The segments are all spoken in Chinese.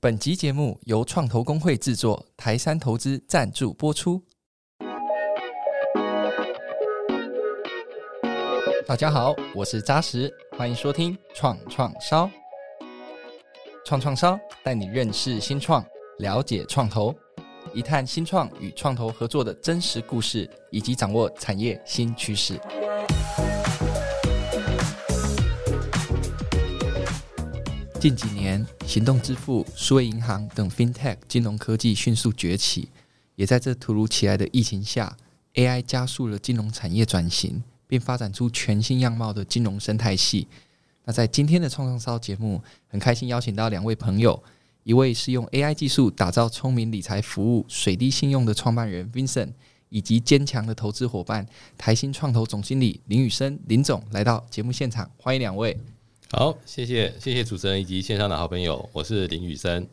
本集节目由创投公会制作，台山投资赞助播出。大家好，我是扎实，欢迎收听创创烧。创创烧带你认识新创，了解创投，一探新创与创投合作的真实故事，以及掌握产业新趋势。近几年，行动支付、数位银行等 FinTech 金融科技迅速崛起，也在这突如其来的疫情下，AI 加速了金融产业转型，并发展出全新样貌的金融生态系。那在今天的创创烧节目，很开心邀请到两位朋友，一位是用 AI 技术打造聪明理财服务水滴信用的创办人 Vincent，以及坚强的投资伙伴台新创投总经理林宇生林总来到节目现场，欢迎两位。好，谢谢谢谢主持人以及线上的好朋友，我是林雨生。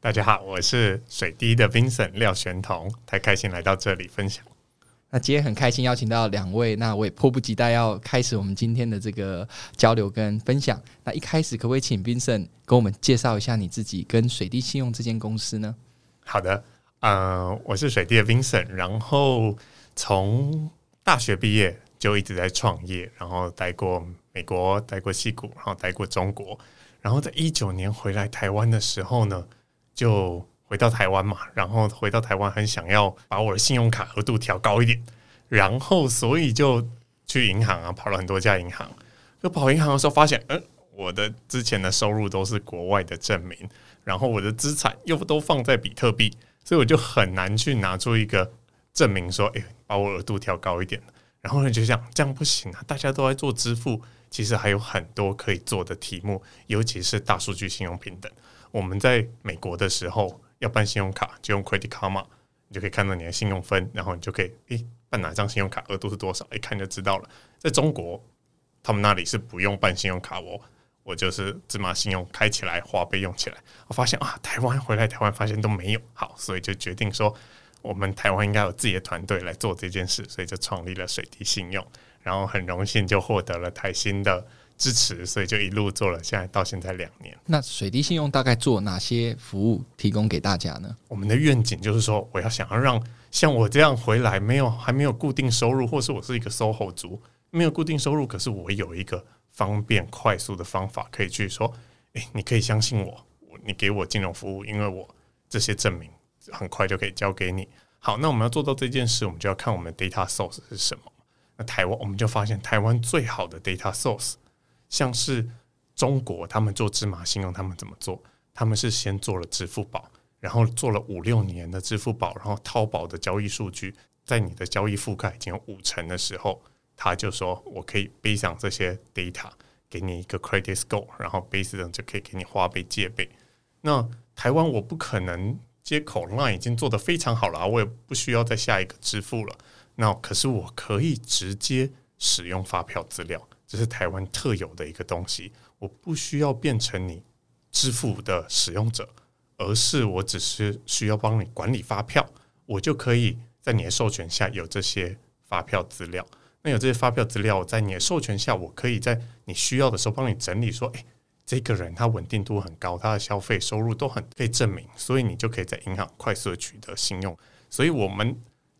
大家好，我是水滴的 Vincent 廖玄同，太开心来到这里分享。那今天很开心邀请到两位，那我也迫不及待要开始我们今天的这个交流跟分享。那一开始可不可以请 Vincent 跟我们介绍一下你自己跟水滴信用这间公司呢？好的，呃，我是水滴的 Vincent，然后从大学毕业就一直在创业，然后待过。美国待过西谷，然后待过中国，然后在一九年回来台湾的时候呢，就回到台湾嘛，然后回到台湾很想要把我的信用卡额度调高一点，然后所以就去银行啊，跑了很多家银行，就跑银行的时候发现，嗯，我的之前的收入都是国外的证明，然后我的资产又都放在比特币，所以我就很难去拿出一个证明说，哎，把我额度调高一点，然后呢就想这样不行啊，大家都在做支付。其实还有很多可以做的题目，尤其是大数据信用平等。我们在美国的时候要办信用卡，就用 Credit Karma，你就可以看到你的信用分，然后你就可以诶办哪张信用卡额度是多少，一看就知道了。在中国，他们那里是不用办信用卡，我我就是芝麻信用开起来，花呗用起来。我发现啊，台湾回来台湾发现都没有好，所以就决定说，我们台湾应该有自己的团队来做这件事，所以就创立了水滴信用。然后很荣幸就获得了台新的支持，所以就一路做了，现在到现在两年。那水滴信用大概做哪些服务提供给大家呢？我们的愿景就是说，我要想要让像我这样回来没有还没有固定收入，或是我是一个 SOHO 族，没有固定收入，可是我有一个方便快速的方法可以去说，诶，你可以相信我，你给我金融服务，因为我这些证明很快就可以交给你。好，那我们要做到这件事，我们就要看我们 data source 是什么。那台湾，我们就发现台湾最好的 data source，像是中国，他们做芝麻信用，他们怎么做？他们是先做了支付宝，然后做了五六年的支付宝，然后淘宝的交易数据，在你的交易覆盖已经有五成的时候，他就说我可以背上这些 data，给你一个 credit score，然后 base 上就可以给你花呗借呗。那台湾我不可能接口 line 已经做得非常好了，我也不需要再下一个支付了。那可是我可以直接使用发票资料，这是台湾特有的一个东西。我不需要变成你支付的使用者，而是我只是需要帮你管理发票，我就可以在你的授权下有这些发票资料。那有这些发票资料，在你的授权下，我可以在你需要的时候帮你整理，说，诶，这个人他稳定度很高，他的消费收入都很被证明，所以你就可以在银行快速取得信用。所以我们。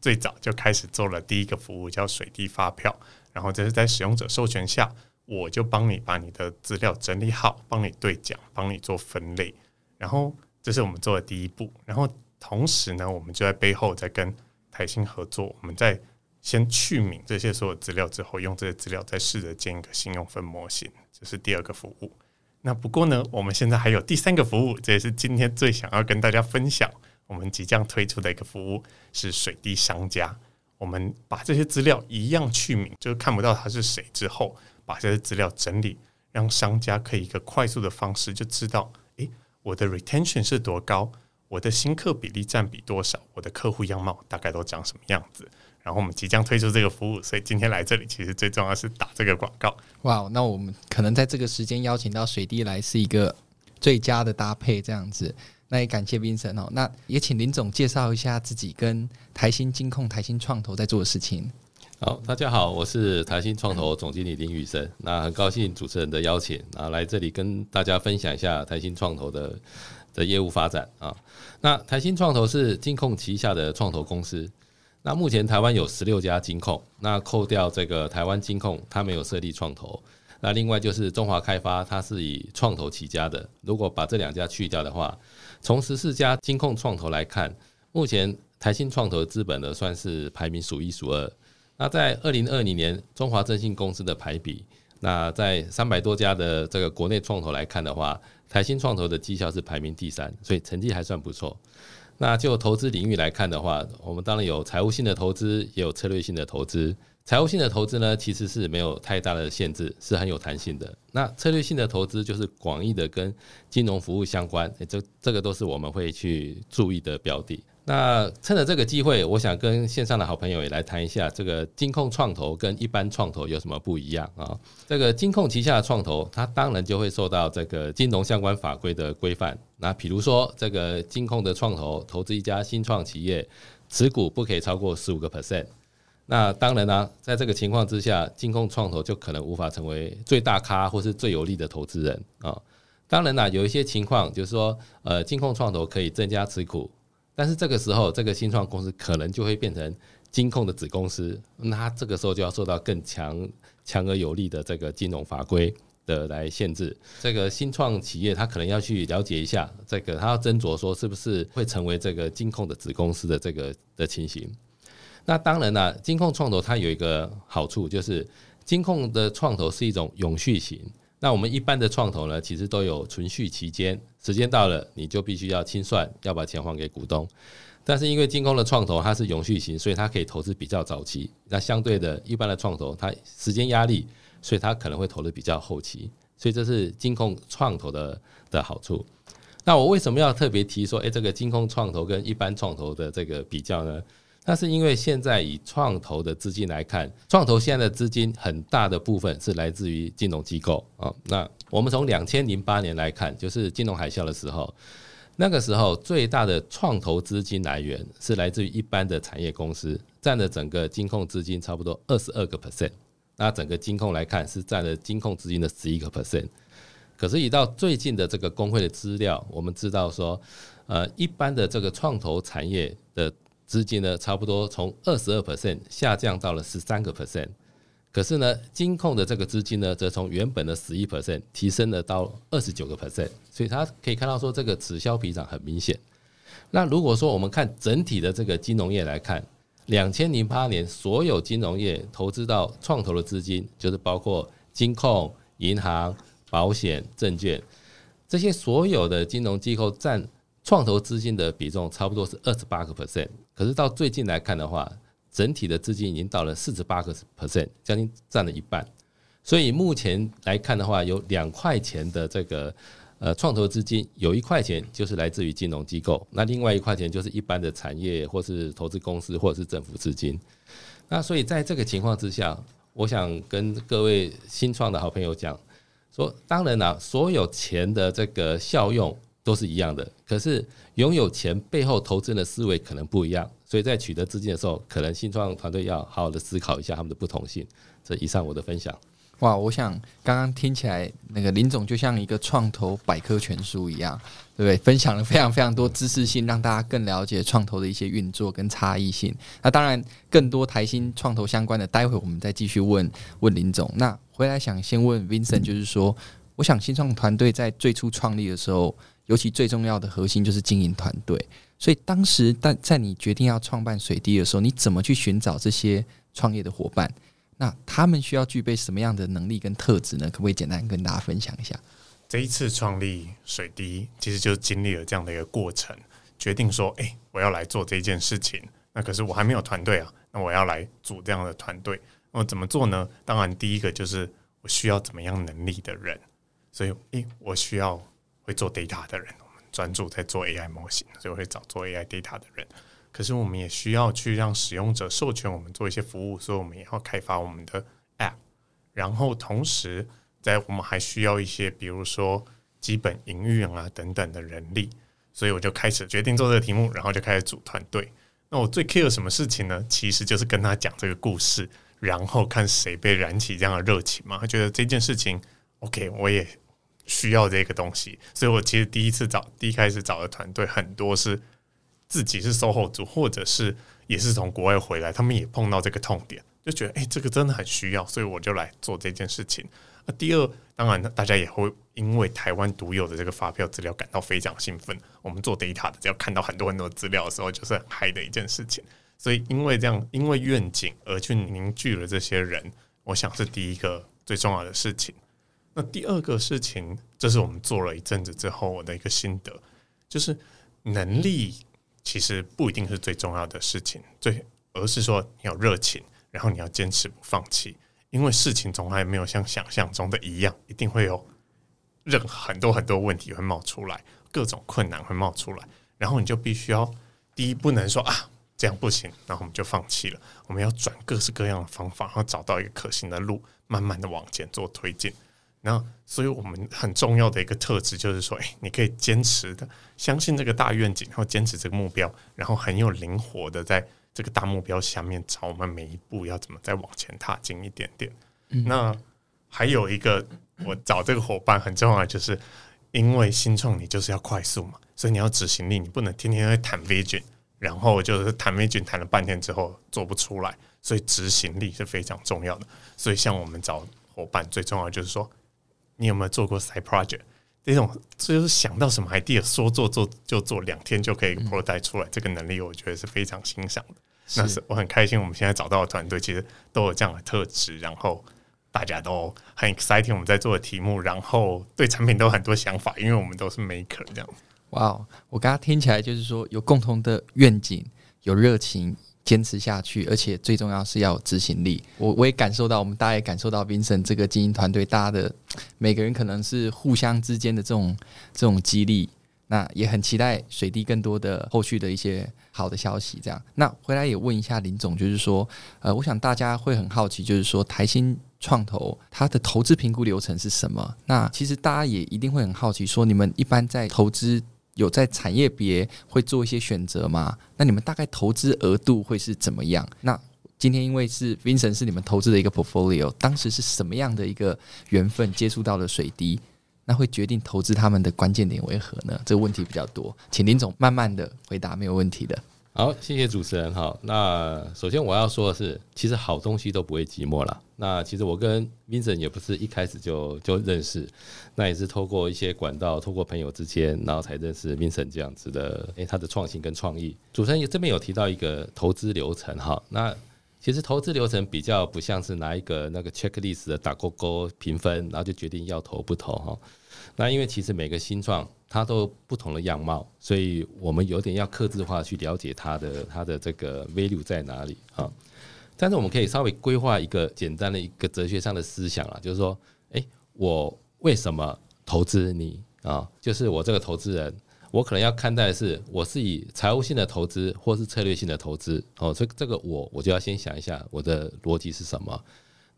最早就开始做了第一个服务，叫水滴发票。然后这是在使用者授权下，我就帮你把你的资料整理好，帮你对奖，帮你做分类。然后这是我们做的第一步。然后同时呢，我们就在背后在跟台新合作，我们在先去名这些所有资料之后，用这些资料再试着建一个信用分模型。这是第二个服务。那不过呢，我们现在还有第三个服务，这也是今天最想要跟大家分享。我们即将推出的一个服务是水滴商家。我们把这些资料一样去名，就是看不到他是谁之后，把这些资料整理，让商家可以一个快速的方式就知道，诶，我的 retention 是多高，我的新客比例占比多少，我的客户样貌大概都长什么样子。然后我们即将推出这个服务，所以今天来这里其实最重要是打这个广告。哇，那我们可能在这个时间邀请到水滴来是一个最佳的搭配，这样子。那也感谢 Vincent 哦，那也请林总介绍一下自己跟台新金控、台新创投在做的事情。好，大家好，我是台新创投总经理林宇升。那很高兴主持人的邀请，那来这里跟大家分享一下台新创投的的业务发展啊。那台新创投是金控旗下的创投公司。那目前台湾有十六家金控，那扣掉这个台湾金控，它没有设立创投。那另外就是中华开发，它是以创投起家的。如果把这两家去掉的话，从十四家金控创投来看，目前台新创投资本呢，算是排名数一数二。那在二零二零年中华征信公司的排比，那在三百多家的这个国内创投来看的话，台新创投的绩效是排名第三，所以成绩还算不错。那就投资领域来看的话，我们当然有财务性的投资，也有策略性的投资。财务性的投资呢，其实是没有太大的限制，是很有弹性的。那策略性的投资就是广义的跟金融服务相关，这这个都是我们会去注意的标的。那趁着这个机会，我想跟线上的好朋友也来谈一下，这个金控创投跟一般创投有什么不一样啊？这个金控旗下的创投，它当然就会受到这个金融相关法规的规范。那比如说，这个金控的创投投资一家新创企业，持股不可以超过十五个 percent。那当然呢、啊，在这个情况之下，金控创投就可能无法成为最大咖或是最有利的投资人啊。当然呢、啊，有一些情况就是说，呃，金控创投可以增加持股。但是这个时候，这个新创公司可能就会变成金控的子公司，那这个时候就要受到更强强而有力的这个金融法规的来限制。这个新创企业，它可能要去了解一下，这个它要斟酌说是不是会成为这个金控的子公司的这个的情形。那当然了，金控创投它有一个好处，就是金控的创投是一种永续型。那我们一般的创投呢，其实都有存续期间，时间到了你就必须要清算，要把钱还给股东。但是因为金控的创投它是永续型，所以它可以投资比较早期。那相对的一般的创投，它时间压力，所以它可能会投的比较后期。所以这是金控创投的的好处。那我为什么要特别提说，诶，这个金控创投跟一般创投的这个比较呢？那是因为现在以创投的资金来看，创投现在的资金很大的部分是来自于金融机构啊。那我们从两千零八年来看，就是金融海啸的时候，那个时候最大的创投资金来源是来自于一般的产业公司，占了整个金控资金差不多二十二个 percent。那整个金控来看是占了金控资金的十一个 percent。可是，一到最近的这个工会的资料，我们知道说，呃，一般的这个创投产业的资金呢，差不多从二十二 percent 下降到了十三个 percent，可是呢，金控的这个资金呢，则从原本的十一 percent 提升了到二十九个 percent，所以它可以看到说，这个此消彼长很明显。那如果说我们看整体的这个金融业来看，两千零八年所有金融业投资到创投的资金，就是包括金控、银行、保险、证券这些所有的金融机构占。创投资金的比重差不多是二十八个 percent，可是到最近来看的话，整体的资金已经到了四十八个 percent，将近占了一半。所以目前来看的话，有两块钱的这个呃创投资金，有一块钱就是来自于金融机构，那另外一块钱就是一般的产业或是投资公司或者是政府资金。那所以在这个情况之下，我想跟各位新创的好朋友讲说，当然啦，所有钱的这个效用。都是一样的，可是拥有钱背后投资人的思维可能不一样，所以在取得资金的时候，可能新创团队要好好的思考一下他们的不同性。这以上我的分享。哇，我想刚刚听起来那个林总就像一个创投百科全书一样，对不对？分享了非常非常多知识性，让大家更了解创投的一些运作跟差异性。那当然，更多台新创投相关的，待会我们再继续问问林总。那回来想先问 Vincent，就是说，我想新创团队在最初创立的时候。尤其最重要的核心就是经营团队，所以当时在在你决定要创办水滴的时候，你怎么去寻找这些创业的伙伴？那他们需要具备什么样的能力跟特质呢？可不可以简单跟大家分享一下？这一次创立水滴，其实就是经历了这样的一个过程，决定说，诶，我要来做这件事情。那可是我还没有团队啊，那我要来组这样的团队。那我怎么做呢？当然，第一个就是我需要怎么样能力的人，所以，诶，我需要。会做 data 的人，我们专注在做 AI 模型，所以我会找做 AI data 的人。可是我们也需要去让使用者授权我们做一些服务，所以我们也要开发我们的 app。然后同时，在我们还需要一些，比如说基本营运啊等等的人力。所以我就开始决定做这个题目，然后就开始组团队。那我最 care 什么事情呢？其实就是跟他讲这个故事，然后看谁被燃起这样的热情嘛。他觉得这件事情 OK，我也。需要这个东西，所以我其实第一次找，第一开始找的团队很多是自己是售后组，或者是也是从国外回来，他们也碰到这个痛点，就觉得哎、这个真的很需要，所以我就来做这件事情。那第二，当然大家也会因为台湾独有的这个发票资料感到非常兴奋。我们做 data 的，只要看到很多很多资料的时候，就是很嗨的一件事情。所以因为这样，因为愿景而去凝聚了这些人，我想是第一个最重要的事情。那第二个事情，这是我们做了一阵子之后我的一个心得，就是能力其实不一定是最重要的事情，最而是说你有热情，然后你要坚持不放弃，因为事情从来没有像想象中的一样，一定会有任很多很多问题会冒出来，各种困难会冒出来，然后你就必须要第一不能说啊这样不行，然后我们就放弃了，我们要转各式各样的方法，然后找到一个可行的路，慢慢的往前做推进。然后，所以我们很重要的一个特质就是说，哎，你可以坚持的相信这个大愿景，然后坚持这个目标，然后很有灵活的在这个大目标下面找我们每一步要怎么再往前踏进一点点。嗯、那还有一个，我找这个伙伴很重要，就是因为新创你就是要快速嘛，所以你要执行力，你不能天天在谈 vision，然后就是谈 vision 谈了半天之后做不出来，所以执行力是非常重要的。所以像我们找伙伴，最重要就是说。你有没有做过 side project？这种就是想到什么 idea，说做做就做，两天就可以 prototype 出来，这个能力我觉得是非常欣赏的。是那是我很开心，我们现在找到的团队其实都有这样的特质，然后大家都很 exciting 我们在做的题目，然后对产品都很多想法，因为我们都是 maker 这样。哇，wow, 我刚刚听起来就是说有共同的愿景，有热情。坚持下去，而且最重要是要执行力。我我也感受到，我们大家也感受到，Vincent 这个经营团队，大家的每个人可能是互相之间的这种这种激励。那也很期待水滴更多的后续的一些好的消息。这样，那回来也问一下林总，就是说，呃，我想大家会很好奇，就是说台新创投它的投资评估流程是什么？那其实大家也一定会很好奇，说你们一般在投资。有在产业别会做一些选择吗？那你们大概投资额度会是怎么样？那今天因为是 Vincent 是你们投资的一个 portfolio，当时是什么样的一个缘分接触到了水滴？那会决定投资他们的关键点为何呢？这个问题比较多，请林总慢慢的回答，没有问题的。好，谢谢主持人。好，那首先我要说的是，其实好东西都不会寂寞了。那其实我跟 Vincent 也不是一开始就就认识，那也是透过一些管道，透过朋友之间，然后才认识 Vincent 这样子的。诶，他的创新跟创意。主持人也这边有提到一个投资流程哈，那其实投资流程比较不像是拿一个那个 checklist 的打勾勾评分，然后就决定要投不投哈。那因为其实每个新创它都不同的样貌，所以我们有点要克制化去了解它的它的这个 value 在哪里啊。但是我们可以稍微规划一个简单的一个哲学上的思想啊，就是说，诶，我为什么投资你啊？就是我这个投资人，我可能要看待的是，我是以财务性的投资或是策略性的投资哦。这这个我我就要先想一下我的逻辑是什么。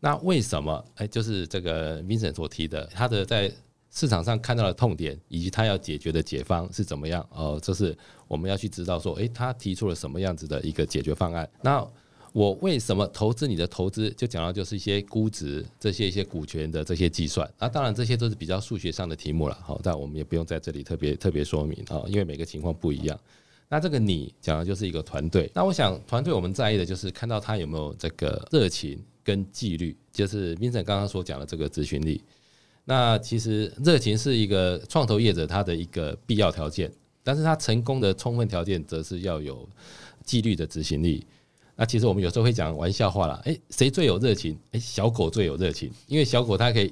那为什么？诶，就是这个 Vincent 所提的，他的在市场上看到的痛点，以及他要解决的解方是怎么样？哦，这是我们要去知道说，诶，他提出了什么样子的一个解决方案？那我为什么投资你的投资？就讲到就是一些估值，这些一些股权的这些计算。那当然这些都是比较数学上的题目了，好，但我们也不用在这里特别特别说明啊，因为每个情况不一样。那这个你讲的就是一个团队。那我想团队我们在意的就是看到他有没有这个热情跟纪律，就是 Vincent 刚刚所讲的这个执行力。那其实热情是一个创投业者他的一个必要条件，但是他成功的充分条件则是要有纪律的执行力。那其实我们有时候会讲玩笑话啦，诶，谁最有热情？诶，小狗最有热情，因为小狗它可以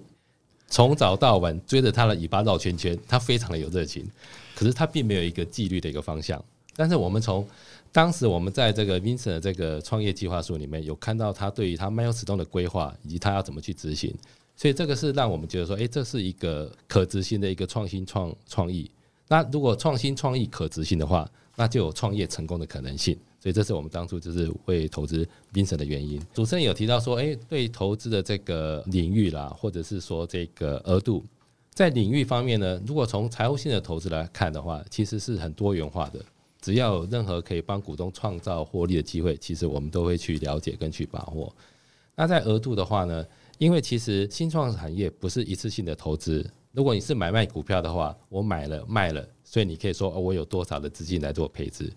从早到晚追着它的尾巴绕圈圈，它非常的有热情。可是它并没有一个纪律的一个方向。但是我们从当时我们在这个 Vincent 的这个创业计划书里面有看到他对于他 Miles 动的规划，以及他要怎么去执行。所以这个是让我们觉得说，诶，这是一个可执行的一个创新创创意。那如果创新创意可执行的话，那就有创业成功的可能性。所以这是我们当初就是为投资 Vincent 的原因。主持人有提到说，诶，对投资的这个领域啦，或者是说这个额度，在领域方面呢，如果从财务性的投资来看的话，其实是很多元化的。只要有任何可以帮股东创造获利的机会，其实我们都会去了解跟去把握。那在额度的话呢？因为其实新创产业不是一次性的投资，如果你是买卖股票的话，我买了卖了，所以你可以说，哦，我有多少的资金来做配置。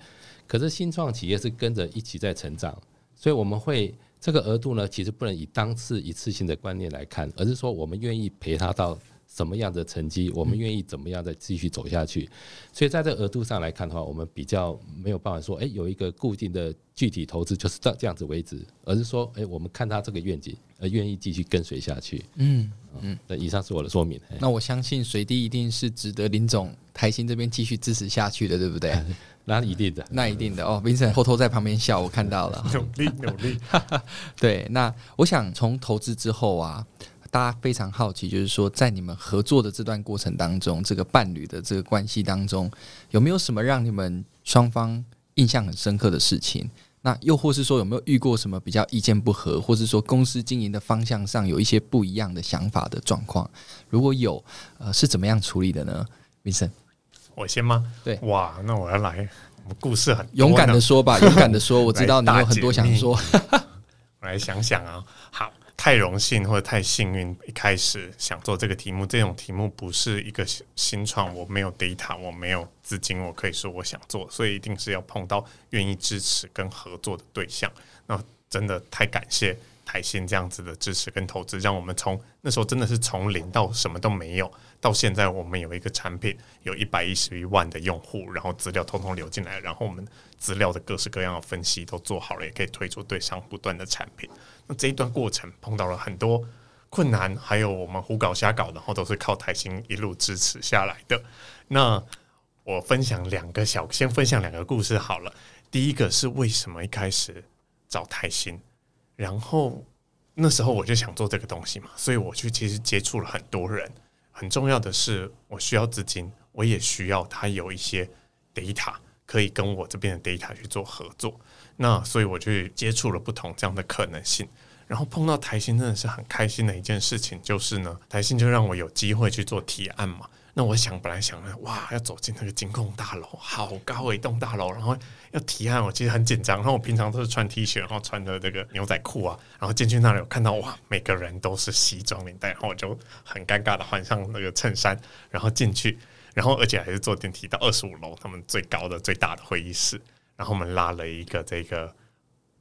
可是新创企业是跟着一起在成长，所以我们会这个额度呢，其实不能以当次一次性的观念来看，而是说我们愿意陪他到。什么样的成绩，我们愿意怎么样再继续走下去？所以在这个额度上来看的话，我们比较没有办法说，哎，有一个固定的具体投资就是到这样子为止，而是说，哎，我们看他这个愿景，而愿意继续跟随下去。嗯嗯，那以上是我的说明。那我相信水滴一定是值得林总台新这边继续支持下去的，对不对？那一定的，那一定的哦。Vincent 偷偷在旁边笑，我看到了，努力努力。对，那我想从投资之后啊。大家非常好奇，就是说，在你们合作的这段过程当中，这个伴侣的这个关系当中，有没有什么让你们双方印象很深刻的事情？那又或是说，有没有遇过什么比较意见不合，或是说公司经营的方向上有一些不一样的想法的状况？如果有，呃，是怎么样处理的呢？Vincent，我先吗？对，哇，那我要来，我故事很勇敢的说吧，勇敢的说，我知道你有很多想说，我来想想啊，好。太荣幸或者太幸运，一开始想做这个题目，这种题目不是一个新创，我没有 data，我没有资金，我可以说我想做，所以一定是要碰到愿意支持跟合作的对象。那真的太感谢台新这样子的支持跟投资，让我们从那时候真的是从零到什么都没有，到现在我们有一个产品，有一百一十一万的用户，然后资料通通流进来，然后我们资料的各式各样的分析都做好了，也可以推出对商不断的产品。这一段过程碰到了很多困难，还有我们胡搞瞎搞，然后都是靠台新一路支持下来的。那我分享两个小，先分享两个故事好了。第一个是为什么一开始找台新，然后那时候我就想做这个东西嘛，所以我去其实接触了很多人。很重要的是，我需要资金，我也需要他有一些 data 可以跟我这边的 data 去做合作。那所以我就接触了不同这样的可能性，然后碰到台新真的是很开心的一件事情，就是呢，台新就让我有机会去做提案嘛。那我想本来想呢，哇，要走进那个金控大楼，好高一栋大楼，然后要提案，我其实很紧张。然后我平常都是穿 T 恤，然后穿着这个牛仔裤啊，然后进去那里，我看到哇，每个人都是西装领带，然后我就很尴尬的换上那个衬衫，然后进去，然后而且还是坐电梯到二十五楼，他们最高的最大的会议室。然后我们拉了一个这个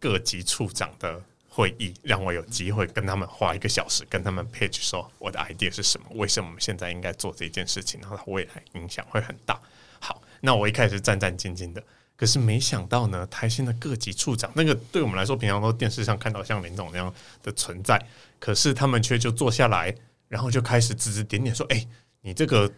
各级处长的会议，让我有机会跟他们花一个小时，跟他们 pitch 说我的 idea 是什么，为什么我们现在应该做这件事情，然后未来影响会很大。好，那我一开始战战兢兢的，可是没想到呢，台新的各级处长，那个对我们来说平常都电视上看到像林总那样的存在，可是他们却就坐下来，然后就开始指指点点说：“哎，你这个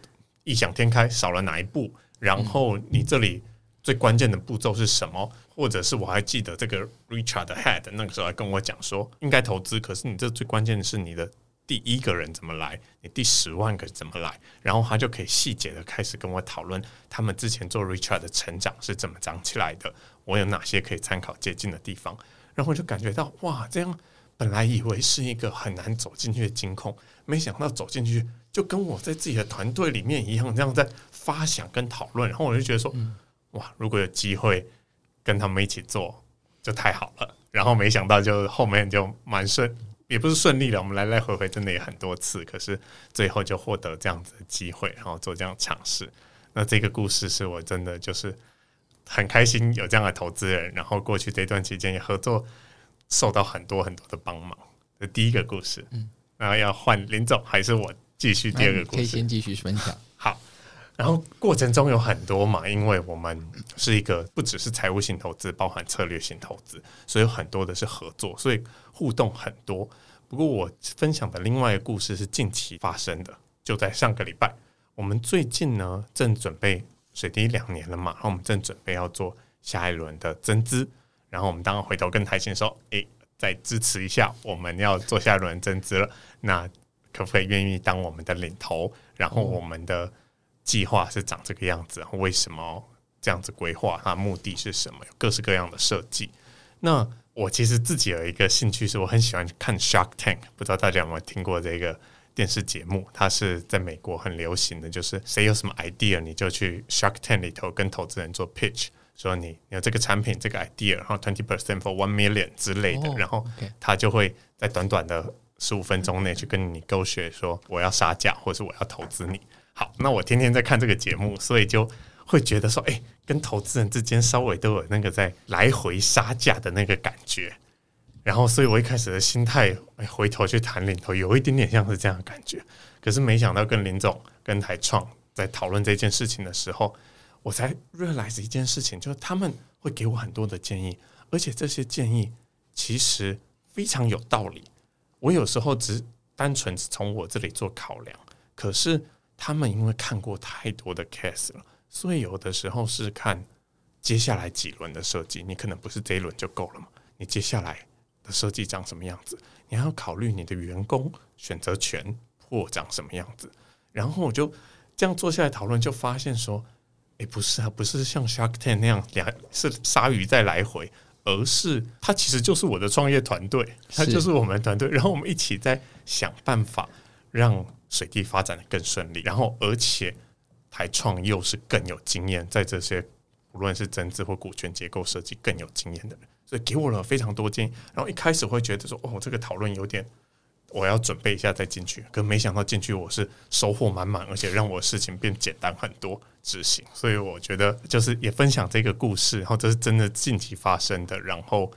异想天开少了哪一步？然后你这里。”最关键的步骤是什么？或者是我还记得这个 Richard Head 那个时候还跟我讲说，应该投资，可是你这最关键的是你的第一个人怎么来，你第十万个怎么来，然后他就可以细节的开始跟我讨论他们之前做 Richard 的成长是怎么长起来的，我有哪些可以参考借鉴的地方，然后我就感觉到哇，这样本来以为是一个很难走进去的金控，没想到走进去就跟我在自己的团队里面一样，这样在发想跟讨论，然后我就觉得说。哇！如果有机会跟他们一起做，就太好了。然后没想到，就后面就蛮顺，也不是顺利了。我们来来回回真的也很多次，可是最后就获得这样子的机会，然后做这样尝试。那这个故事是我真的就是很开心有这样的投资人，然后过去这段期间也合作，受到很多很多的帮忙。这第一个故事，嗯，然后要换林总还是我继续第二个故事？可以先继续分享。好。然后过程中有很多嘛，因为我们是一个不只是财务性投资，包含策略性投资，所以有很多的是合作，所以互动很多。不过我分享的另外一个故事是近期发生的，就在上个礼拜，我们最近呢正准备水滴两年了嘛，然后我们正准备要做下一轮的增资，然后我们当然回头跟台新说，诶，再支持一下，我们要做下一轮增资了，那可不可以愿意当我们的领头？然后我们的。计划是长这个样子，为什么这样子规划？它目的是什么？有各式各样的设计。那我其实自己有一个兴趣，是我很喜欢看 Shark Tank，不知道大家有没有听过这个电视节目？它是在美国很流行的，就是谁有什么 idea，你就去 Shark Tank 里头跟投资人做 pitch，说你有这个产品、这个 idea，然后 twenty percent for one million 之类的，然后他就会在短短的十五分钟内去跟你勾选说我要杀价，或是我要投资你。那我天天在看这个节目，所以就会觉得说，哎，跟投资人之间稍微都有那个在来回杀价的那个感觉。然后，所以我一开始的心态，哎，回头去谈领头，有一点点像是这样的感觉。可是没想到跟林总、跟台创在讨论这件事情的时候，我才 realize 一件事情，就是他们会给我很多的建议，而且这些建议其实非常有道理。我有时候只单纯从我这里做考量，可是他们因为看过太多的 case 了，所以有的时候是看接下来几轮的设计，你可能不是这一轮就够了嘛，你接下来。的设计长什么样子？你还要考虑你的员工选择权或长什么样子。然后我就这样坐下来讨论，就发现说，诶，不是啊，不是像 Shark Tank 那样两是鲨鱼在来回，而是它其实就是我的创业团队，它就是我们团队。然后我们一起在想办法让水滴发展的更顺利。然后而且台创又是更有经验，在这些无论是增资或股权结构设计更有经验的人。所以给我了非常多建议，然后一开始会觉得说，哦，这个讨论有点，我要准备一下再进去。可没想到进去我是收获满满，而且让我事情变简单很多执行。所以我觉得就是也分享这个故事，然后这是真的近期发生的。然后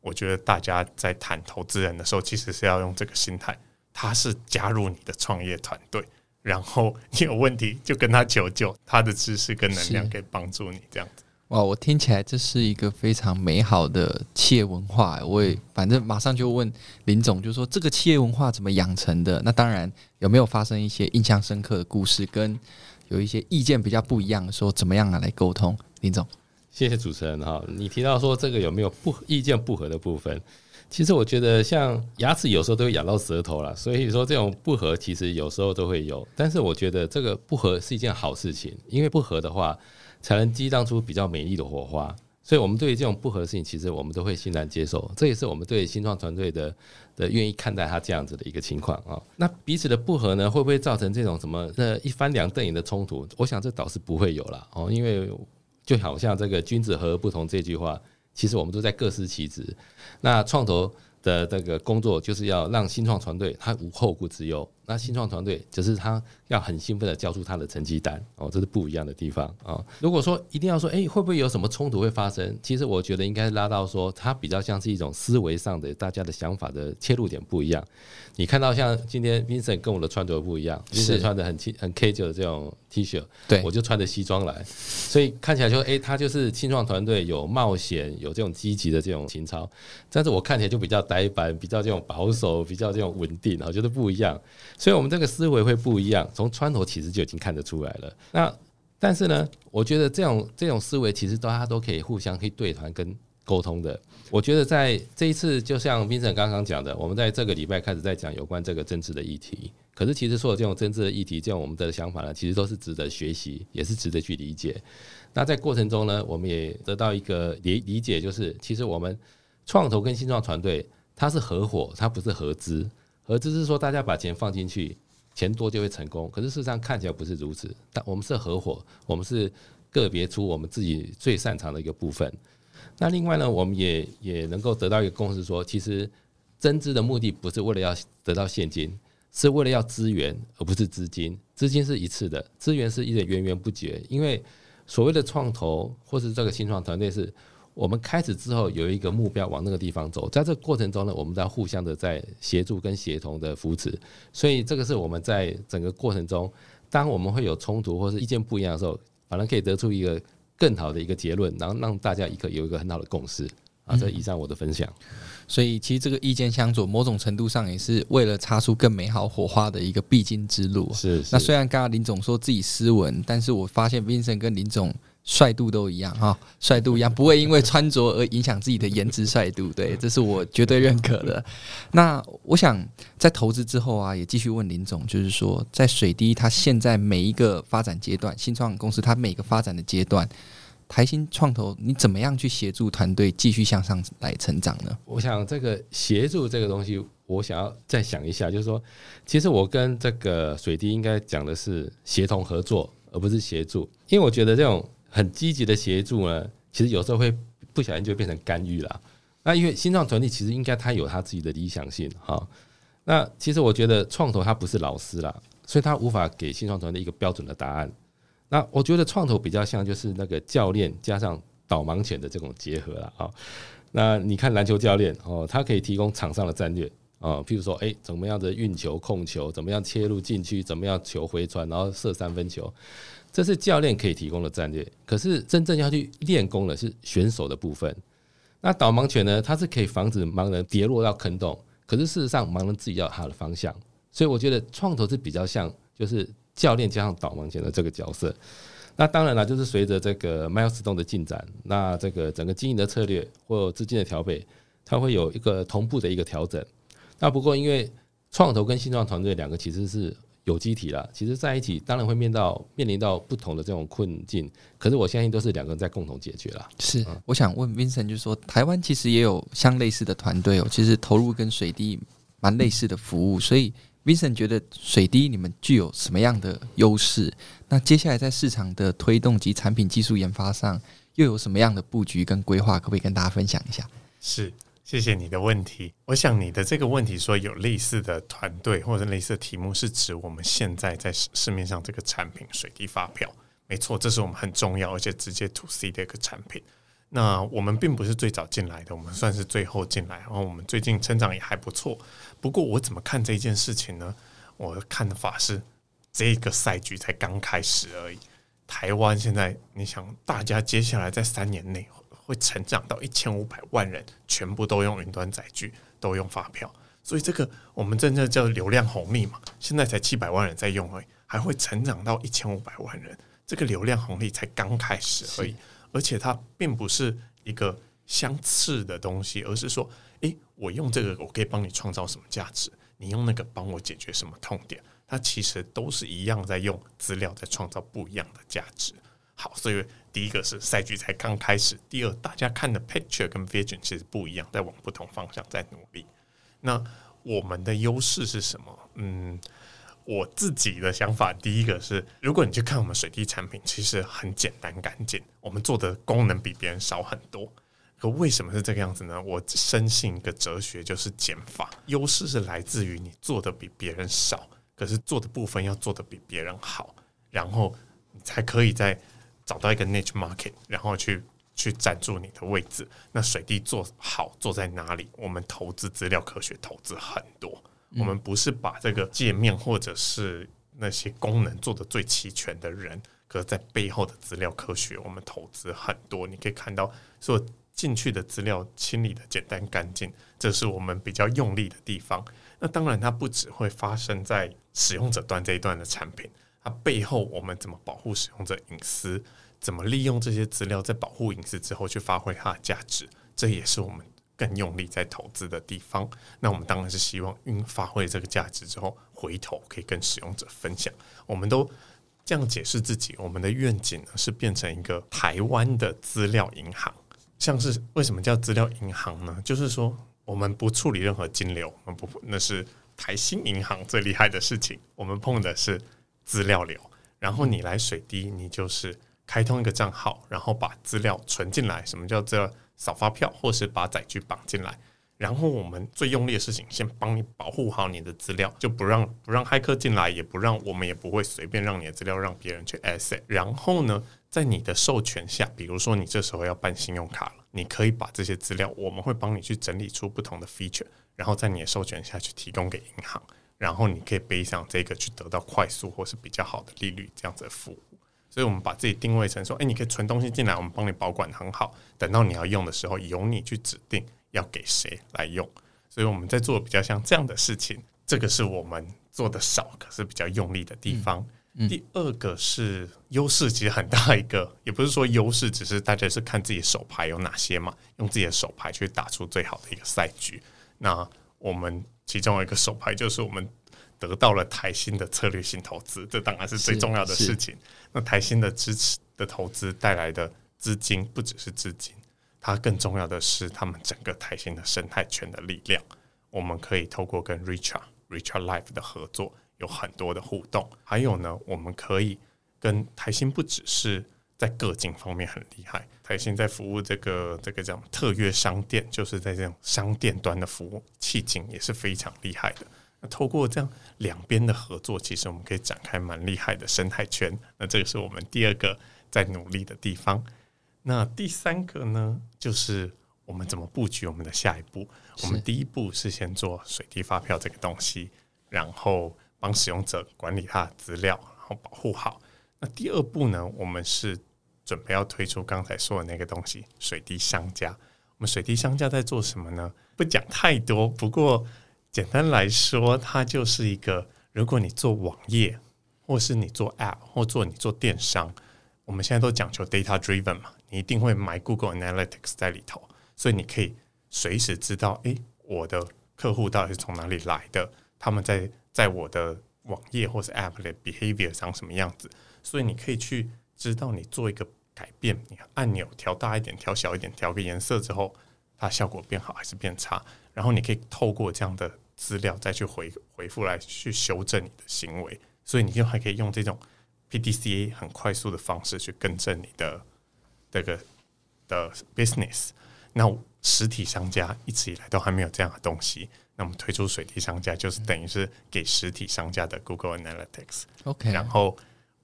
我觉得大家在谈投资人的时候，其实是要用这个心态，他是加入你的创业团队，然后你有问题就跟他求救，他的知识跟能量可以帮助你这样子。哇，我听起来这是一个非常美好的企业文化。我也反正马上就问林总，就说这个企业文化怎么养成的？那当然有没有发生一些印象深刻的故事，跟有一些意见比较不一样说，怎么样来沟通？林总，谢谢主持人哈。你提到说这个有没有不意见不合的部分？其实我觉得像牙齿有时候都会咬到舌头了，所以说这种不合其实有时候都会有。但是我觉得这个不合是一件好事情，因为不合的话。才能激荡出比较美丽的火花，所以，我们对于这种不合适性，其实我们都会欣然接受。这也是我们对新创团队的的愿意看待他这样子的一个情况啊。那彼此的不合呢，会不会造成这种什么呃一翻两瞪眼的冲突？我想这倒是不会有了哦，因为就好像这个“君子和而不同”这句话，其实我们都在各司其职。那创投的这个工作，就是要让新创团队他无后顾之忧。那新创团队只是他要很兴奋的交出他的成绩单哦，这是不一样的地方啊。如果说一定要说，诶，会不会有什么冲突会发生？其实我觉得应该拉到说，它比较像是一种思维上的大家的想法的切入点不一样。你看到像今天 Vincent 跟我的穿着不一样，Vincent 穿的很很 casual 的这种 T 恤，对，我就穿着西装来，所以看起来就诶，他就是新创团队有冒险，有这种积极的这种情操。但是我看起来就比较呆板，比较这种保守，比较这种稳定，我觉得不一样。所以，我们这个思维会不一样，从穿头其实就已经看得出来了。那但是呢，我觉得这种这种思维其实大家都可以互相可以对谈跟沟通的。我觉得在这一次，就像 Vincent 刚刚讲的，我们在这个礼拜开始在讲有关这个政治的议题。可是，其实所有这种政治的议题，这种我们的想法呢，其实都是值得学习，也是值得去理解。那在过程中呢，我们也得到一个理理解，就是其实我们创投跟新创团队，它是合伙，它不是合资。而只是说，大家把钱放进去，钱多就会成功。可是事实上看起来不是如此。但我们是合伙，我们是个别出我们自己最擅长的一个部分。那另外呢，我们也也能够得到一个共识，说其实增资的目的不是为了要得到现金，是为了要资源，而不是资金。资金是一次的，资源是一直源源不绝。因为所谓的创投或是这个新创团队是。我们开始之后有一个目标往那个地方走，在这个过程中呢，我们都要互相的在协助跟协同的扶持，所以这个是我们在整个过程中，当我们会有冲突或是意见不一样的时候，反而可以得出一个更好的一个结论，然后让大家一个有一个很好的共识啊。这以上我的分享。所以其实这个意见相左，某种程度上也是为了擦出更美好火花的一个必经之路。是，是。那虽然刚刚林总说自己斯文，但是我发现 Vincent 跟林总。帅度都一样哈，帅度一样，不会因为穿着而影响自己的颜值帅度，对，这是我绝对认可的。那我想在投资之后啊，也继续问林总，就是说，在水滴它现在每一个发展阶段，新创公司它每个发展的阶段，台新创投你怎么样去协助团队继续向上来成长呢？我想这个协助这个东西，我想要再想一下，就是说，其实我跟这个水滴应该讲的是协同合作，而不是协助，因为我觉得这种。很积极的协助呢，其实有时候会不小心就变成干预了。那因为新创团队其实应该他有他自己的理想性哈。那其实我觉得创投它不是老师啦，所以他无法给新创团队一个标准的答案。那我觉得创投比较像就是那个教练加上导盲犬的这种结合了啊。那你看篮球教练哦，他可以提供场上的战略啊，譬如说诶，怎么样的运球控球，怎么样切入禁区，怎么样球回传，然后射三分球，这是教练可以提供的战略。可是真正要去练功的是选手的部分。那导盲犬呢，它是可以防止盲人跌落到坑洞，可是事实上盲人自己要有他的方向。所以我觉得创投是比较像就是。教练加上导盲犬的这个角色，那当然了，就是随着这个 Miles 动的进展，那这个整个经营的策略或资金的调配，它会有一个同步的一个调整。那不过因为创投跟新创团队两个其实是有机体了，其实在一起当然会面到面临到不同的这种困境，可是我相信都是两个人在共同解决了。是，我想问 Vincent，就是说台湾其实也有相类似的团队哦，其实投入跟水滴蛮类似的服务，所以。Vincent 觉得水滴你们具有什么样的优势？那接下来在市场的推动及产品技术研发上又有什么样的布局跟规划？可不可以跟大家分享一下？是，谢谢你的问题。我想你的这个问题说有类似的团队或者类似的题目，是指我们现在在市面上这个产品水滴发票。没错，这是我们很重要而且直接 to C 的一个产品。那我们并不是最早进来的，我们算是最后进来，然后我们最近成长也还不错。不过我怎么看这件事情呢？我看的法是这个赛局才刚开始而已。台湾现在，你想，大家接下来在三年内会成长到一千五百万人，全部都用云端载具，都用发票，所以这个我们真正叫流量红利嘛。现在才七百万人在用而已，还会成长到一千五百万人，这个流量红利才刚开始而已。而且它并不是一个相似的东西，而是说，诶，我用这个，我可以帮你创造什么价值？你用那个帮我解决什么痛点？它其实都是一样，在用资料在创造不一样的价值。好，所以第一个是赛局才刚开始，第二，大家看的 picture 跟 vision 其实不一样，在往不同方向在努力。那我们的优势是什么？嗯。我自己的想法，第一个是，如果你去看我们水滴产品，其实很简单干净，我们做的功能比别人少很多。可为什么是这个样子呢？我深信一个哲学，就是减法。优势是来自于你做的比别人少，可是做的部分要做的比别人好，然后你才可以在找到一个 niche market，然后去去占住你的位置。那水滴做好做在哪里？我们投资资料科学投资很多。我们不是把这个界面或者是那些功能做得最齐全的人，可是在背后的资料科学，我们投资很多。你可以看到，所进去的资料清理得简单干净，这是我们比较用力的地方。那当然，它不只会发生在使用者端这一段的产品，它背后我们怎么保护使用者隐私，怎么利用这些资料在保护隐私之后去发挥它的价值，这也是我们。更用力在投资的地方，那我们当然是希望运发挥这个价值之后，回头可以跟使用者分享。我们都这样解释自己，我们的愿景呢是变成一个台湾的资料银行。像是为什么叫资料银行呢？就是说我们不处理任何金流，我们不那是台新银行最厉害的事情。我们碰的是资料流，然后你来水滴，你就是开通一个账号，然后把资料存进来。什么叫这？扫发票，或是把载具绑进来，然后我们最用力的事情，先帮你保护好你的资料，就不让不让骇客进来，也不让我们也不会随便让你的资料让别人去 access。然后呢，在你的授权下，比如说你这时候要办信用卡了，你可以把这些资料，我们会帮你去整理出不同的 feature，然后在你的授权下去提供给银行，然后你可以背上这个去得到快速或是比较好的利率这样子的服务。所以，我们把自己定位成说，诶，你可以存东西进来，我们帮你保管很好，等到你要用的时候，由你去指定要给谁来用。所以，我们在做比较像这样的事情，这个是我们做的少，可是比较用力的地方。嗯嗯、第二个是优势，其实很大一个，也不是说优势，只是大家是看自己手牌有哪些嘛，用自己的手牌去打出最好的一个赛局。那我们其中有一个手牌就是我们。得到了台新的策略性投资，这当然是最重要的事情。那台新的支持的投资带来的资金不只是资金，它更重要的是他们整个台新的生态圈的力量。我们可以透过跟 Richard Richard Life 的合作，有很多的互动。还有呢，我们可以跟台新不只是在个景方面很厉害，台新在服务这个这个叫特约商店，就是在这种商店端的服务，气景也是非常厉害的。那透过这样两边的合作，其实我们可以展开蛮厉害的生态圈。那这个是我们第二个在努力的地方。那第三个呢，就是我们怎么布局我们的下一步？我们第一步是先做水滴发票这个东西，然后帮使用者管理他的资料，然后保护好。那第二步呢，我们是准备要推出刚才说的那个东西——水滴商家。我们水滴商家在做什么呢？不讲太多，不过简单来说，它就是一个，如果你做网页，或是你做 App，或做你做电商，我们现在都讲求 data driven 嘛，你一定会买 Google Analytics 在里头，所以你可以随时知道，诶，我的客户到底是从哪里来的，他们在在我的网页或是 App 的 behavior 长什么样子，所以你可以去知道你做一个。改变，你按钮调大一点，调小一点，调个颜色之后，它效果变好还是变差？然后你可以透过这样的资料再去回回复来去修正你的行为，所以你就还可以用这种 PDCA 很快速的方式去更正你的这个的 business。那实体商家一直以来都还没有这样的东西，那我们推出水滴商家，就是等于是给实体商家的 Google Analytics。OK，然后。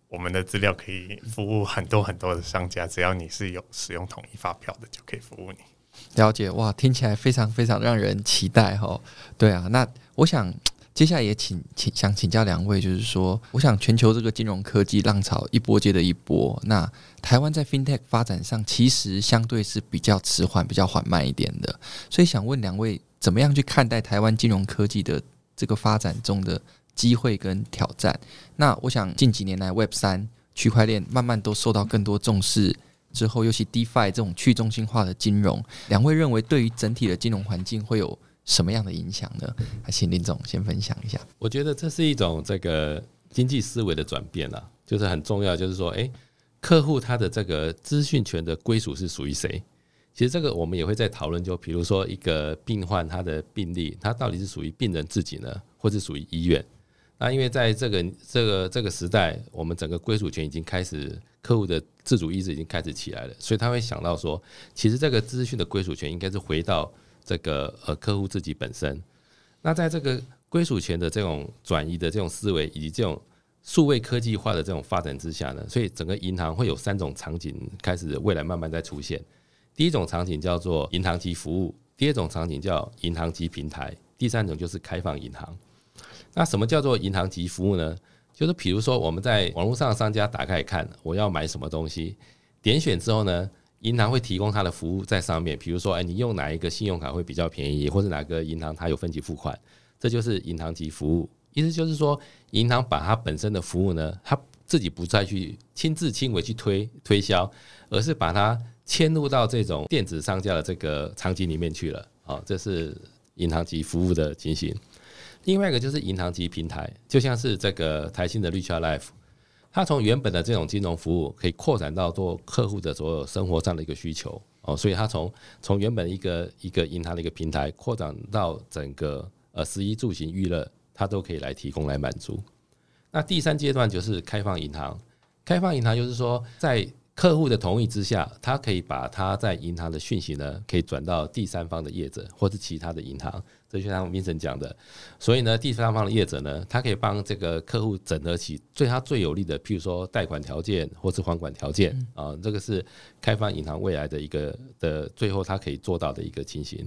我们的资料可以服务很多很多的商家，只要你是有使用统一发票的，就可以服务你。了解哇，听起来非常非常让人期待哈。对啊，那我想 接下来也请请想请教两位，就是说，我想全球这个金融科技浪潮一波接着一波，那台湾在 FinTech 发展上其实相对是比较迟缓、比较缓慢一点的，所以想问两位，怎么样去看待台湾金融科技的这个发展中的机会跟挑战。那我想近几年来，Web 三、区块链慢慢都受到更多重视。之后，尤其 DeFi 这种去中心化的金融，两位认为对于整体的金融环境会有什么样的影响呢？还请林总先分享一下。我觉得这是一种这个经济思维的转变啊，就是很重要，就是说，诶，客户他的这个资讯权的归属是属于谁？其实这个我们也会在讨论，就比如说一个病患他的病例，他到底是属于病人自己呢，或是属于医院？那因为在这个这个这个时代，我们整个归属权已经开始，客户的自主意识已经开始起来了，所以他会想到说，其实这个资讯的归属权应该是回到这个呃客户自己本身。那在这个归属权的这种转移的这种思维，以及这种数位科技化的这种发展之下呢，所以整个银行会有三种场景开始未来慢慢在出现。第一种场景叫做银行级服务，第二种场景叫银行级平台，第三种就是开放银行。那什么叫做银行级服务呢？就是比如说我们在网络上商家打开看，我要买什么东西，点选之后呢，银行会提供它的服务在上面。比如说，哎，你用哪一个信用卡会比较便宜，或者哪个银行它有分期付款，这就是银行级服务。意思就是说，银行把它本身的服务呢，它自己不再去亲自亲为去推推销，而是把它迁入到这种电子商家的这个场景里面去了。好，这是银行级服务的情形。另外一个就是银行级平台，就像是这个台新的 Richart Life，它从原本的这种金融服务，可以扩展到做客户的所有生活上的一个需求哦，所以它从从原本一个一个银行的一个平台，扩展到整个呃食衣住行娱乐，它都可以来提供来满足。那第三阶段就是开放银行，开放银行就是说在客户的同意之下，他可以把他在银行的讯息呢，可以转到第三方的业者或是其他的银行。这就像 Vincent 讲的，所以呢，第三方的业者呢，他可以帮这个客户整合起对他最有利的，譬如说贷款条件或是还款条件啊，这个是开放银行未来的一个的最后他可以做到的一个情形。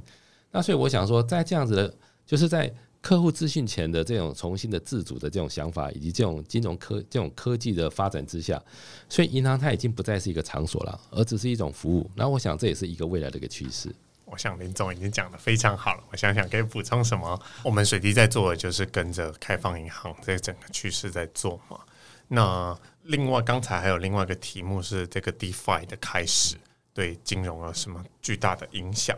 那所以我想说，在这样子的，就是在。客户资讯前的这种重新的自主的这种想法，以及这种金融科这种科技的发展之下，所以银行它已经不再是一个场所了，而只是一种服务。那我想这也是一个未来的一个趋势。我想林总已经讲得非常好了，我想想可以补充什么？我们水滴在做的就是跟着开放银行这整个趋势在做嘛。那另外刚才还有另外一个题目是这个 DeFi 的开始对金融有什么巨大的影响？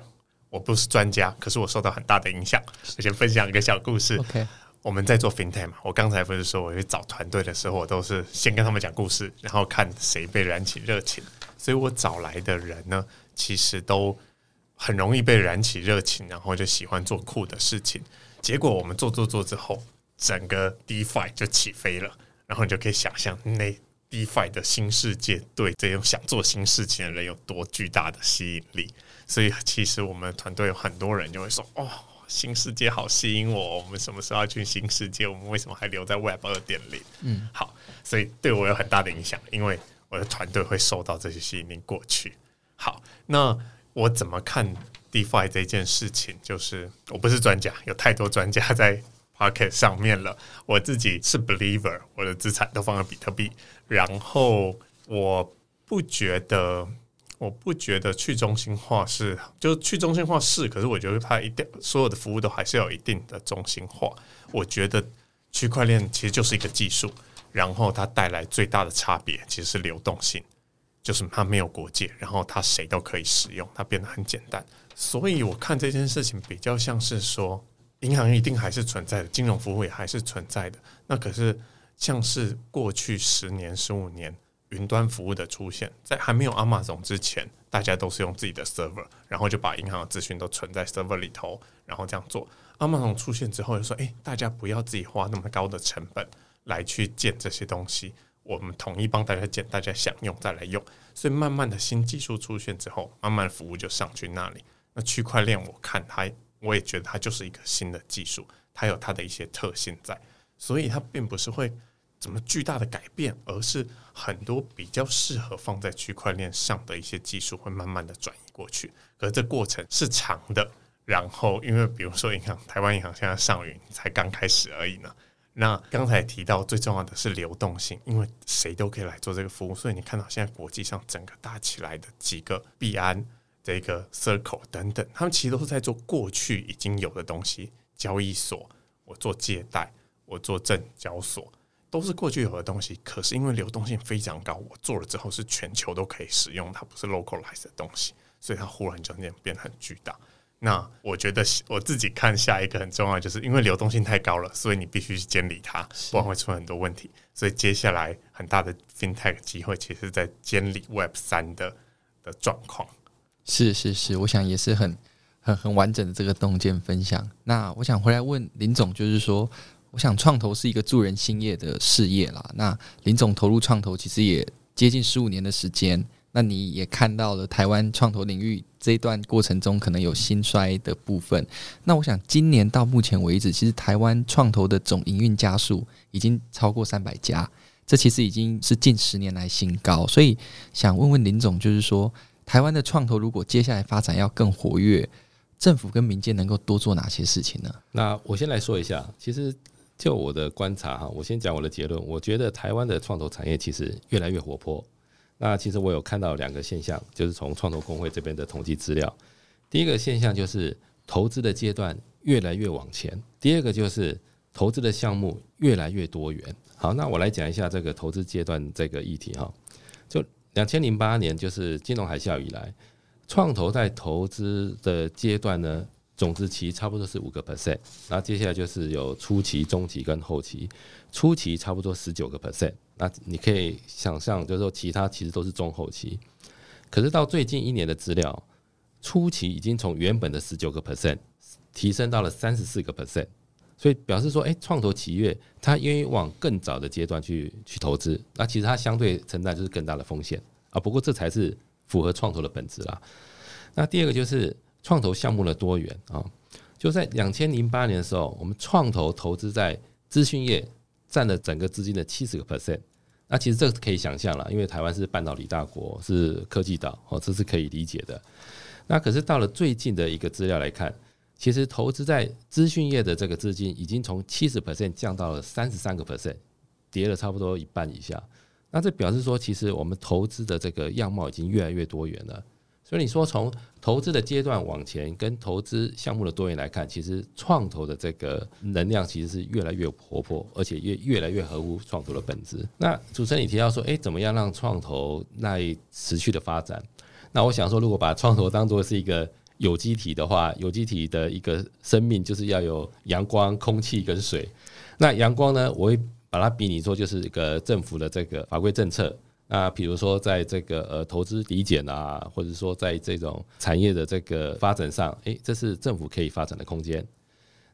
我不是专家，可是我受到很大的影响。我先分享一个小故事。OK，我们在做 FinTech 嘛，我刚才不是说我去找团队的时候，我都是先跟他们讲故事，然后看谁被燃起热情。所以我找来的人呢，其实都很容易被燃起热情，然后就喜欢做酷的事情。结果我们做做做之后，整个 DeFi 就起飞了。然后你就可以想象，那 DeFi 的新世界对这种想做新事情的人有多巨大的吸引力。所以，其实我们团队有很多人就会说：“哦，新世界好吸引我，我们什么时候要去新世界？我们为什么还留在 Web 二点零？嗯，好，所以对我有很大的影响，因为我的团队会受到这些吸引力过去。好，那我怎么看 DeFi 这件事情？就是我不是专家，有太多专家在 Pocket 上面了。我自己是 Believer，我的资产都放在比特币，然后我不觉得。我不觉得去中心化是，就是去中心化是，可是我觉得它一定所有的服务都还是要有一定的中心化。我觉得区块链其实就是一个技术，然后它带来最大的差别其实是流动性，就是它没有国界，然后它谁都可以使用，它变得很简单。所以我看这件事情比较像是说，银行一定还是存在的，金融服务也还是存在的。那可是像是过去十年、十五年。云端服务的出现，在还没有 Amazon 之前，大家都是用自己的 server，然后就把银行的资讯都存在 server 里头，然后这样做。Amazon 出现之后，就说：“诶，大家不要自己花那么高的成本来去建这些东西，我们统一帮大家建，大家想用再来用。”所以慢慢的新技术出现之后，慢慢服务就上去那里。那区块链，我看它，我也觉得它就是一个新的技术，它有它的一些特性在，所以它并不是会。怎么巨大的改变，而是很多比较适合放在区块链上的一些技术会慢慢的转移过去，可是这过程是长的。然后，因为比如说银行，台湾银行现在上云才刚开始而已呢。那刚才提到最重要的是流动性，因为谁都可以来做这个服务，所以你看到现在国际上整个大起来的几个币安、这个 Circle 等等，他们其实都是在做过去已经有的东西，交易所，我做借贷，我做证交所。都是过去有的东西，可是因为流动性非常高，我做了之后是全球都可以使用，它不是 localized 的东西，所以它忽然之间变得很巨大。那我觉得我自己看下一个很重要，就是因为流动性太高了，所以你必须去监理它，不然会出很多问题。所以接下来很大的 FinTech 机会，其实在监理 Web 三的的状况。是是是，我想也是很很很完整的这个洞见分享。那我想回来问林总，就是说。我想创投是一个助人兴业的事业啦。那林总投入创投其实也接近十五年的时间。那你也看到了台湾创投领域这一段过程中可能有兴衰的部分。那我想今年到目前为止，其实台湾创投的总营运家数已经超过三百家，这其实已经是近十年来新高。所以想问问林总，就是说台湾的创投如果接下来发展要更活跃，政府跟民间能够多做哪些事情呢？那我先来说一下，其实。就我的观察哈，我先讲我的结论。我觉得台湾的创投产业其实越来越活泼。那其实我有看到两个现象，就是从创投工会这边的统计资料。第一个现象就是投资的阶段越来越往前；第二个就是投资的项目越来越多元。好，那我来讲一下这个投资阶段这个议题哈。就两千零八年就是金融海啸以来，创投在投资的阶段呢。种子期差不多是五个 percent，那接下来就是有初期、中期跟后期。初期差不多十九个 percent，那你可以想象，就是说其他其实都是中后期。可是到最近一年的资料，初期已经从原本的十九个 percent 提升到了三十四个 percent，所以表示说，哎，创投企业它愿意往更早的阶段去去投资，那其实它相对承担就是更大的风险啊。不过这才是符合创投的本质啦。那第二个就是。创投项目的多元啊，就在两千零八年的时候，我们创投投资在资讯业占了整个资金的七十个 percent。那其实这个可以想象了，因为台湾是半导体大国，是科技岛哦，这是可以理解的。那可是到了最近的一个资料来看，其实投资在资讯业的这个资金已经从七十 percent 降到了三十三个 percent，跌了差不多一半以下。那这表示说，其实我们投资的这个样貌已经越来越多元了。所以你说从投资的阶段往前，跟投资项目的多元来看，其实创投的这个能量其实是越来越活泼，而且越越来越合乎创投的本质。那主持人你提到说，诶，怎么样让创投耐持续的发展？那我想说，如果把创投当作是一个有机体的话，有机体的一个生命就是要有阳光、空气跟水。那阳光呢，我会把它比拟说就是一个政府的这个法规政策。那比如说，在这个呃投资抵减啊，或者说在这种产业的这个发展上，诶，这是政府可以发展的空间。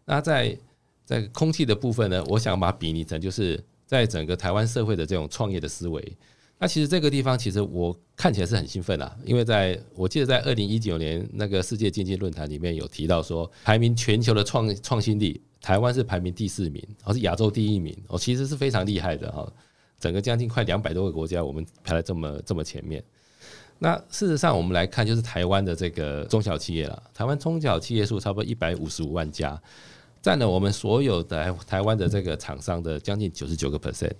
那在在空气的部分呢，我想把比拟成就是在整个台湾社会的这种创业的思维，那其实这个地方，其实我看起来是很兴奋啊，因为在我记得在二零一九年那个世界经济论坛里面有提到说，排名全球的创创新力，台湾是排名第四名，而是亚洲第一名，哦，其实是非常厉害的哈。整个将近快两百多个国家，我们排在这么这么前面。那事实上，我们来看就是台湾的这个中小企业了，台湾中小企业数差不多一百五十五万家，占了我们所有的台湾的这个厂商的将近九十九个 percent。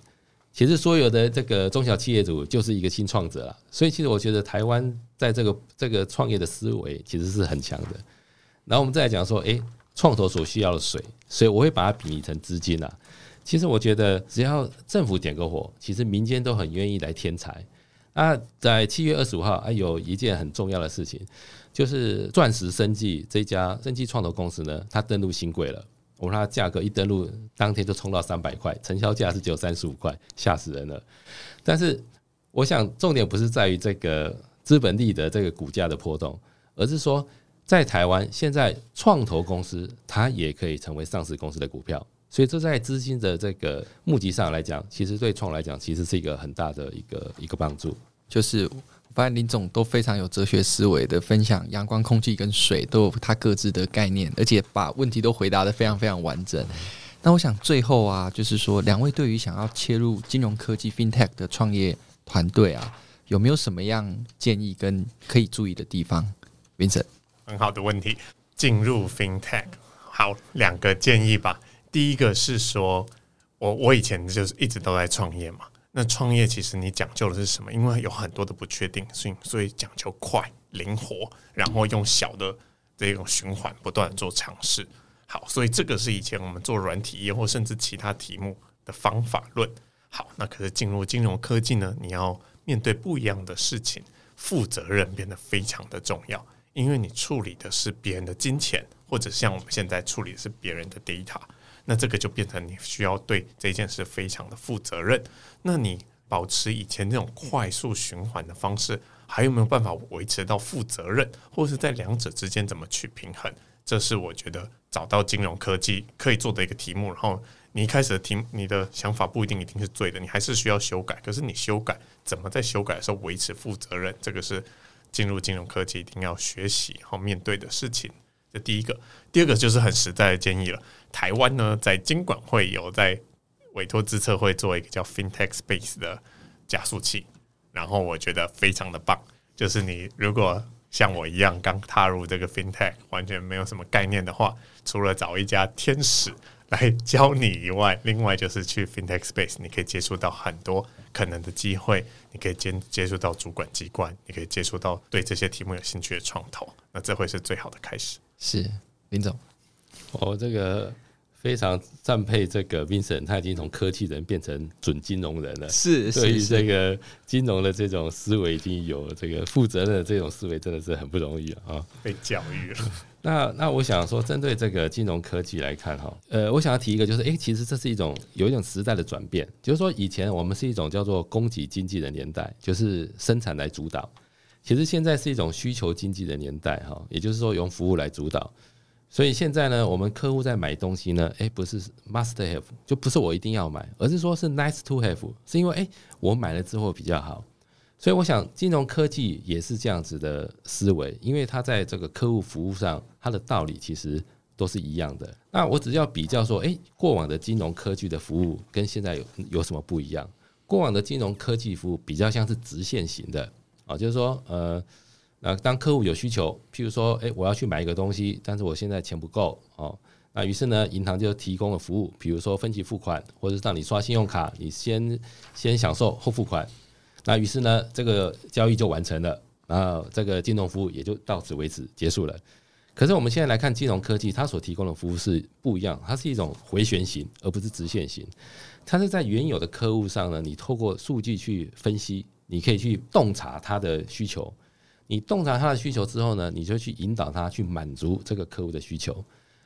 其实所有的这个中小企业主就是一个新创者了，所以其实我觉得台湾在这个这个创业的思维其实是很强的。然后我们再来讲说，诶，创投所需要的水，所以我会把它比拟成资金啊。其实我觉得只要政府点个火，其实民间都很愿意来添财。那在七月二十五号，还有一件很重要的事情，就是钻石生技这家生技创投公司呢，它登陆新贵了。我们它价格一登录，当天就冲到三百块，成交价是只有三十五块，吓死人了。但是，我想重点不是在于这个资本利的这个股价的波动，而是说，在台湾现在创投公司它也可以成为上市公司的股票，所以这在资金的这个募集上来讲，其实对创来讲，其实是一个很大的一个一个帮助，就是我。发现林总都非常有哲学思维的分享，阳光、空气跟水都有它各自的概念，而且把问题都回答得非常非常完整。那我想最后啊，就是说两位对于想要切入金融科技 FinTech 的创业团队啊，有没有什么样建议跟可以注意的地方？Vincent，很好的问题。进入 FinTech，好，两个建议吧。第一个是说，我我以前就是一直都在创业嘛。那创业其实你讲究的是什么？因为有很多的不确定性，所以讲究快、灵活，然后用小的这种循环不断做尝试。好，所以这个是以前我们做软体业或甚至其他题目的方法论。好，那可是进入金融科技呢？你要面对不一样的事情，负责任变得非常的重要，因为你处理的是别人的金钱，或者像我们现在处理的是别人的 data。那这个就变成你需要对这件事非常的负责任。那你保持以前那种快速循环的方式，还有没有办法维持到负责任，或者是在两者之间怎么去平衡？这是我觉得找到金融科技可以做的一个题目。然后你一开始的题，你的想法不一定一定是对的，你还是需要修改。可是你修改怎么在修改的时候维持负责任？这个是进入金融科技一定要学习和面对的事情。这第一个，第二个就是很实在的建议了。台湾呢，在金管会有在委托资策会做一个叫 FinTech Space 的加速器，然后我觉得非常的棒。就是你如果像我一样刚踏入这个 FinTech，完全没有什么概念的话，除了找一家天使来教你以外，另外就是去 FinTech Space，你可以接触到很多可能的机会，你可以接接触到主管机关，你可以接触到对这些题目有兴趣的创投，那这会是最好的开始。是林总。我这个非常赞佩这个 Vincent，他已经从科技人变成准金融人了。是，对于这个金融的这种思维，已经有这个负责任的这种思维，真的是很不容易啊！被教育了。那那我想说，针对这个金融科技来看哈，呃，我想要提一个，就是诶，其实这是一种有一种时代的转变，就是说以前我们是一种叫做供给经济的年代，就是生产来主导。其实现在是一种需求经济的年代哈，也就是说用服务来主导。所以现在呢，我们客户在买东西呢，诶，不是 must have，就不是我一定要买，而是说是 nice to have，是因为诶，我买了之后比较好。所以我想，金融科技也是这样子的思维，因为它在这个客户服务上，它的道理其实都是一样的。那我只要比较说，诶，过往的金融科技的服务跟现在有有什么不一样？过往的金融科技服务比较像是直线型的啊，就是说，呃。那当客户有需求，譬如说，诶，我要去买一个东西，但是我现在钱不够哦。那于是呢，银行就提供了服务，比如说分期付款，或者是让你刷信用卡，你先先享受后付款。那于是呢，这个交易就完成了，然后这个金融服务也就到此为止结束了。可是我们现在来看金融科技，它所提供的服务是不一样，它是一种回旋型，而不是直线型。它是在原有的客户上呢，你透过数据去分析，你可以去洞察他的需求。你洞察他的需求之后呢，你就去引导他去满足这个客户的需求。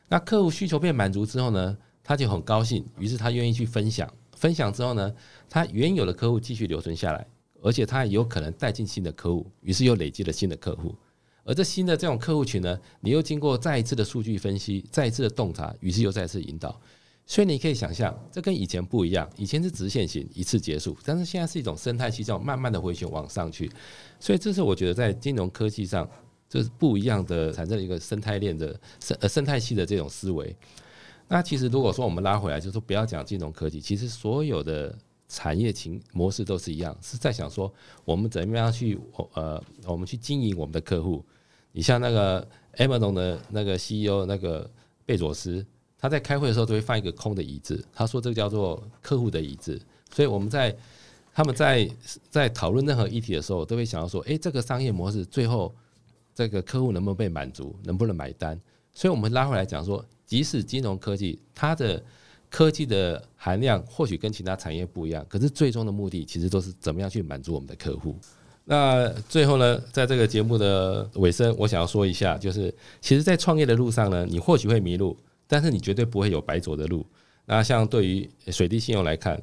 那客户需求被满足之后呢，他就很高兴，于是他愿意去分享。分享之后呢，他原有的客户继续留存下来，而且他也有可能带进新的客户，于是又累积了新的客户。而这新的这种客户群呢，你又经过再一次的数据分析，再一次的洞察，于是又再次引导。所以你可以想象，这跟以前不一样，以前是直线型一次结束，但是现在是一种生态系，这种慢慢的回旋往上去。所以这是我觉得在金融科技上，这是不一样的，产生了一个生态链的生呃生态系的这种思维。那其实如果说我们拉回来，就说不要讲金融科技，其实所有的产业情模式都是一样，是在想说我们怎么样去呃我们去经营我们的客户。你像那个 Amazon 的那个 CEO 那个贝佐斯。他在开会的时候都会放一个空的椅子，他说这个叫做客户的椅子。所以我们在他们在在讨论任何议题的时候，都会想要说，诶，这个商业模式最后这个客户能不能被满足，能不能买单？所以我们拉回来讲说，即使金融科技它的科技的含量或许跟其他产业不一样，可是最终的目的其实都是怎么样去满足我们的客户。那最后呢，在这个节目的尾声，我想要说一下，就是其实，在创业的路上呢，你或许会迷路。但是你绝对不会有白走的路。那像对于水滴信用来看，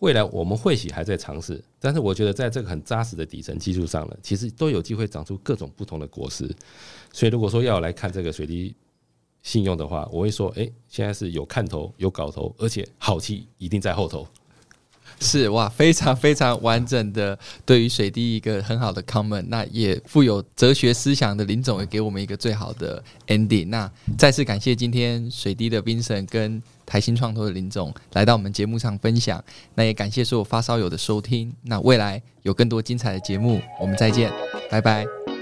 未来我们或许还在尝试，但是我觉得在这个很扎实的底层基础上呢，其实都有机会长出各种不同的果实。所以如果说要来看这个水滴信用的话，我会说，诶，现在是有看头、有搞头，而且好戏一定在后头。是哇，非常非常完整的对于水滴一个很好的 comment，那也富有哲学思想的林总也给我们一个最好的 ending。那再次感谢今天水滴的 Vincent 跟台新创投的林总来到我们节目上分享，那也感谢所有发烧友的收听。那未来有更多精彩的节目，我们再见，拜拜。